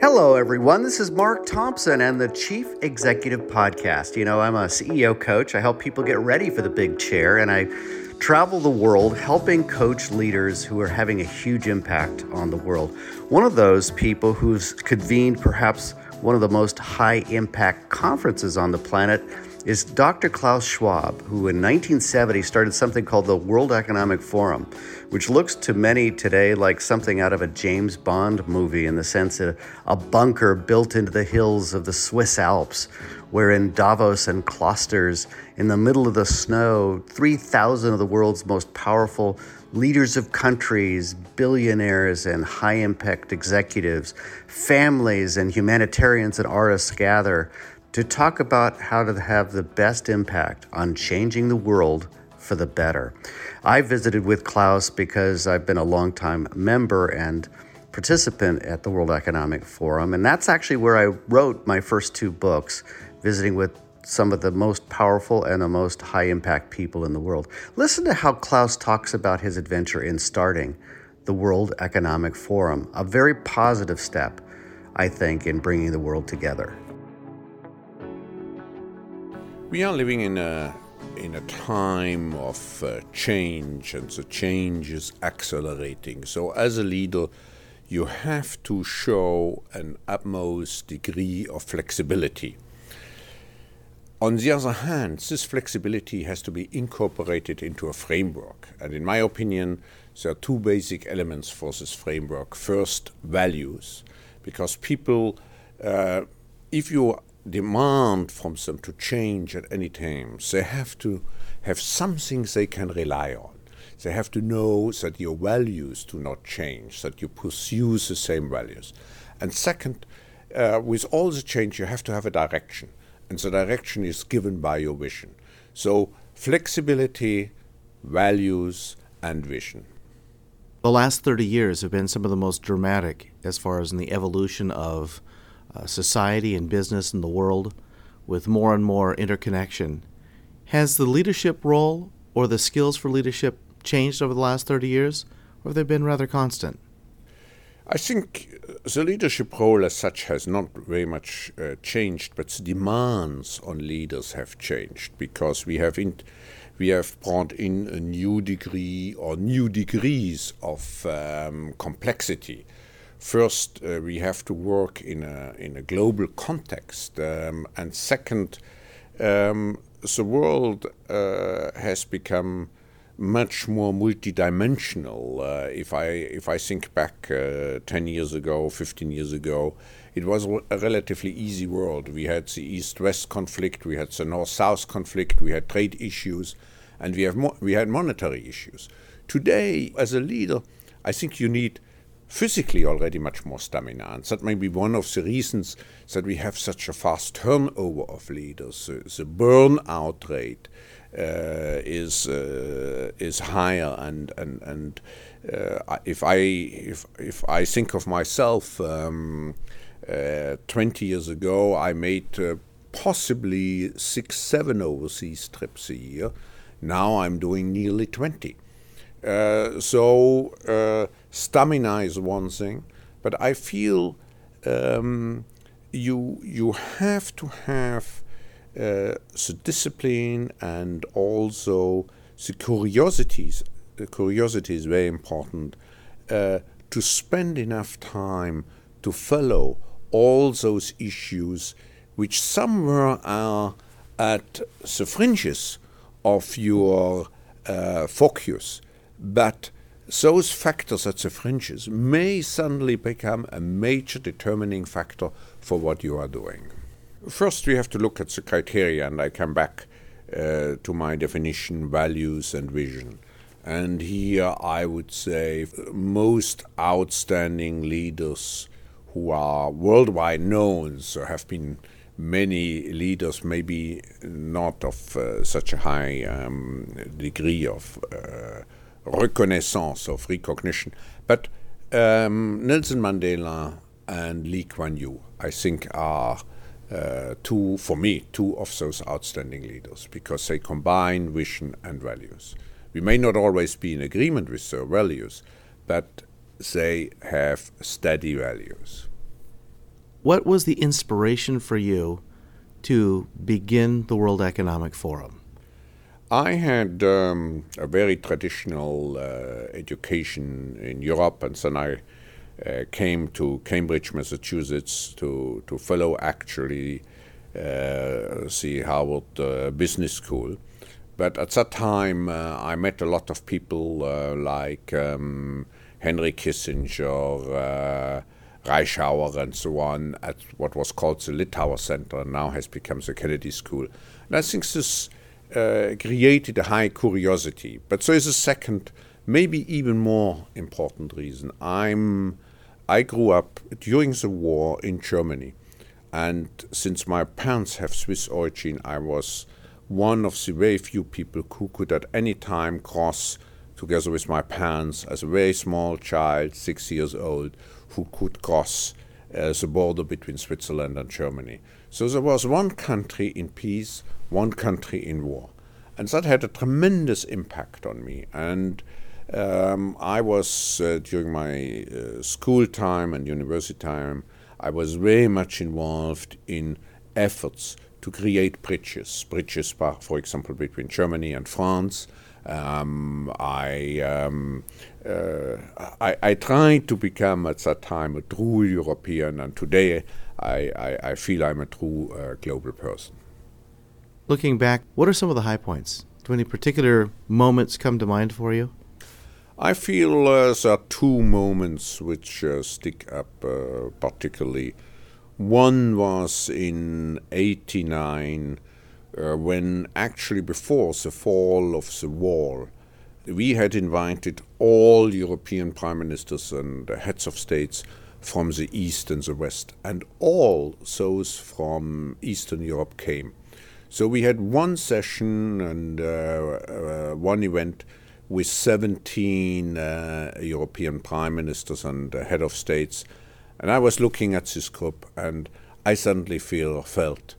Hello, everyone. This is Mark Thompson and the Chief Executive Podcast. You know, I'm a CEO coach. I help people get ready for the big chair, and I travel the world helping coach leaders who are having a huge impact on the world. One of those people who's convened perhaps one of the most high impact conferences on the planet is Dr. Klaus Schwab, who in 1970 started something called the World Economic Forum, which looks to many today like something out of a James Bond movie in the sense of a bunker built into the hills of the Swiss Alps, where in Davos and Klosters, in the middle of the snow, 3,000 of the world's most powerful leaders of countries, billionaires and high impact executives, families and humanitarians and artists gather to talk about how to have the best impact on changing the world for the better. I visited with Klaus because I've been a longtime member and participant at the World Economic Forum, and that's actually where I wrote my first two books, visiting with some of the most powerful and the most high impact people in the world. Listen to how Klaus talks about his adventure in starting the World Economic Forum, a very positive step, I think, in bringing the world together. We are living in a in a time of uh, change, and the change is accelerating. So, as a leader, you have to show an utmost degree of flexibility. On the other hand, this flexibility has to be incorporated into a framework. And in my opinion, there are two basic elements for this framework. First, values, because people, uh, if you demand from them to change at any time. They have to have something they can rely on. They have to know that your values do not change, that you pursue the same values. And second, uh, with all the change, you have to have a direction, and the direction is given by your vision. So, flexibility, values, and vision. The last 30 years have been some of the most dramatic as far as in the evolution of uh, society and business in the world with more and more interconnection. Has the leadership role or the skills for leadership changed over the last 30 years, or have they been rather constant? I think the leadership role as such has not very much uh, changed, but the demands on leaders have changed because we have in, we have brought in a new degree or new degrees of um, complexity first uh, we have to work in a in a global context, um, and second, um, the world uh, has become much more multidimensional. Uh, if I if I think back uh, ten years ago, fifteen years ago, it was a relatively easy world. We had the East-West conflict, we had the North-South conflict, we had trade issues, and we have we had monetary issues. Today, as a leader, I think you need physically already much more stamina. And that may be one of the reasons that we have such a fast turnover of leaders. The, the burnout rate uh, is uh, is higher, and and and uh, if I if if I think of myself, um, uh, twenty years ago, I made uh, possibly six, seven overseas trips a year. Now I'm doing nearly twenty. Uh, so uh, stamina is one thing, but I feel um, you you have to have uh, the discipline and also the curiosities. The curiosity is very important uh, to spend enough time to follow all those issues which somewhere are at the fringes of your uh, focus but those factors at the fringes may suddenly become a major determining factor for what you are doing. First, we have to look at the criteria, and I come back uh, to my definition values and vision. And here I would say most outstanding leaders who are worldwide known, so have been many leaders, maybe not of uh, such a high um, degree of. Uh, reconnaissance of recognition. But um, Nelson Mandela and Lee Kuan Yew, I think, are uh, two, for me, two of those outstanding leaders because they combine vision and values. We may not always be in agreement with their values, but they have steady values. What was the inspiration for you to begin the World Economic Forum? I had um, a very traditional uh, education in Europe, and then I uh, came to Cambridge, Massachusetts, to to follow actually uh, the Harvard uh, Business School. But at that time, uh, I met a lot of people uh, like um, Henry Kissinger. Reischauer and so on at what was called the Littauer Center and now has become the Kennedy School. And I think this uh, created a high curiosity. But there is a second, maybe even more important reason. I'm, I grew up during the war in Germany. And since my parents have Swiss origin, I was one of the very few people who could at any time cross together with my parents as a very small child, six years old, who could cross uh, the border between Switzerland and Germany. So there was one country in peace, one country in war. And that had a tremendous impact on me. And um, I was, uh, during my uh, school time and university time, I was very much involved in efforts to create bridges, bridges, for example, between Germany and France, um, I, um, uh, I, I tried to become at that time a true European, and today I, I, I feel I'm a true uh, global person. Looking back, what are some of the high points? Do any particular moments come to mind for you? I feel uh, there are two moments which uh, stick up uh, particularly. One was in 89 uh, when actually before the fall of the wall, we had invited all European prime ministers and heads of states from the east and the west, and all those from Eastern Europe came. So we had one session and uh, uh, one event with 17 uh, European prime ministers and head of states, and I was looking at this group, and I suddenly feel felt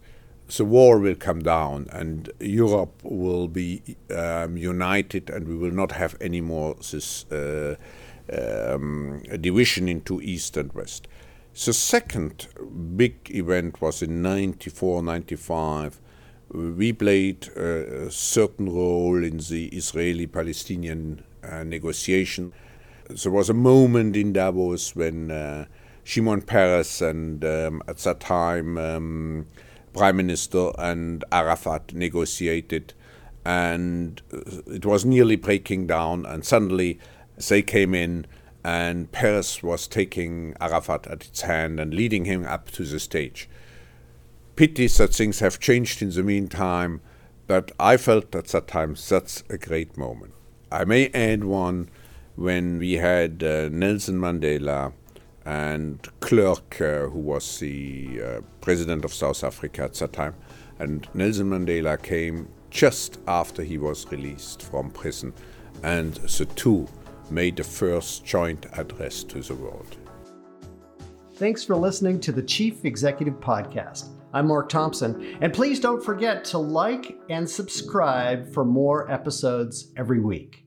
the war will come down and Europe will be um, united and we will not have any more this uh, um, division into East and West. The second big event was in 94 95. We played a certain role in the Israeli Palestinian uh, negotiation. There was a moment in Davos when uh, Shimon Peres and um, at that time um, prime minister and Arafat negotiated, and it was nearly breaking down. And suddenly, they came in, and Peres was taking Arafat at its hand and leading him up to the stage. Pity that things have changed in the meantime, but I felt at that time that's a great moment. I may add one when we had uh, Nelson Mandela and Klerk, uh, who was the uh, president of South Africa at that time. And Nelson Mandela came just after he was released from prison, and the two made the first joint address to the world. Thanks for listening to the Chief Executive Podcast. I'm Mark Thompson, and please don't forget to like and subscribe for more episodes every week.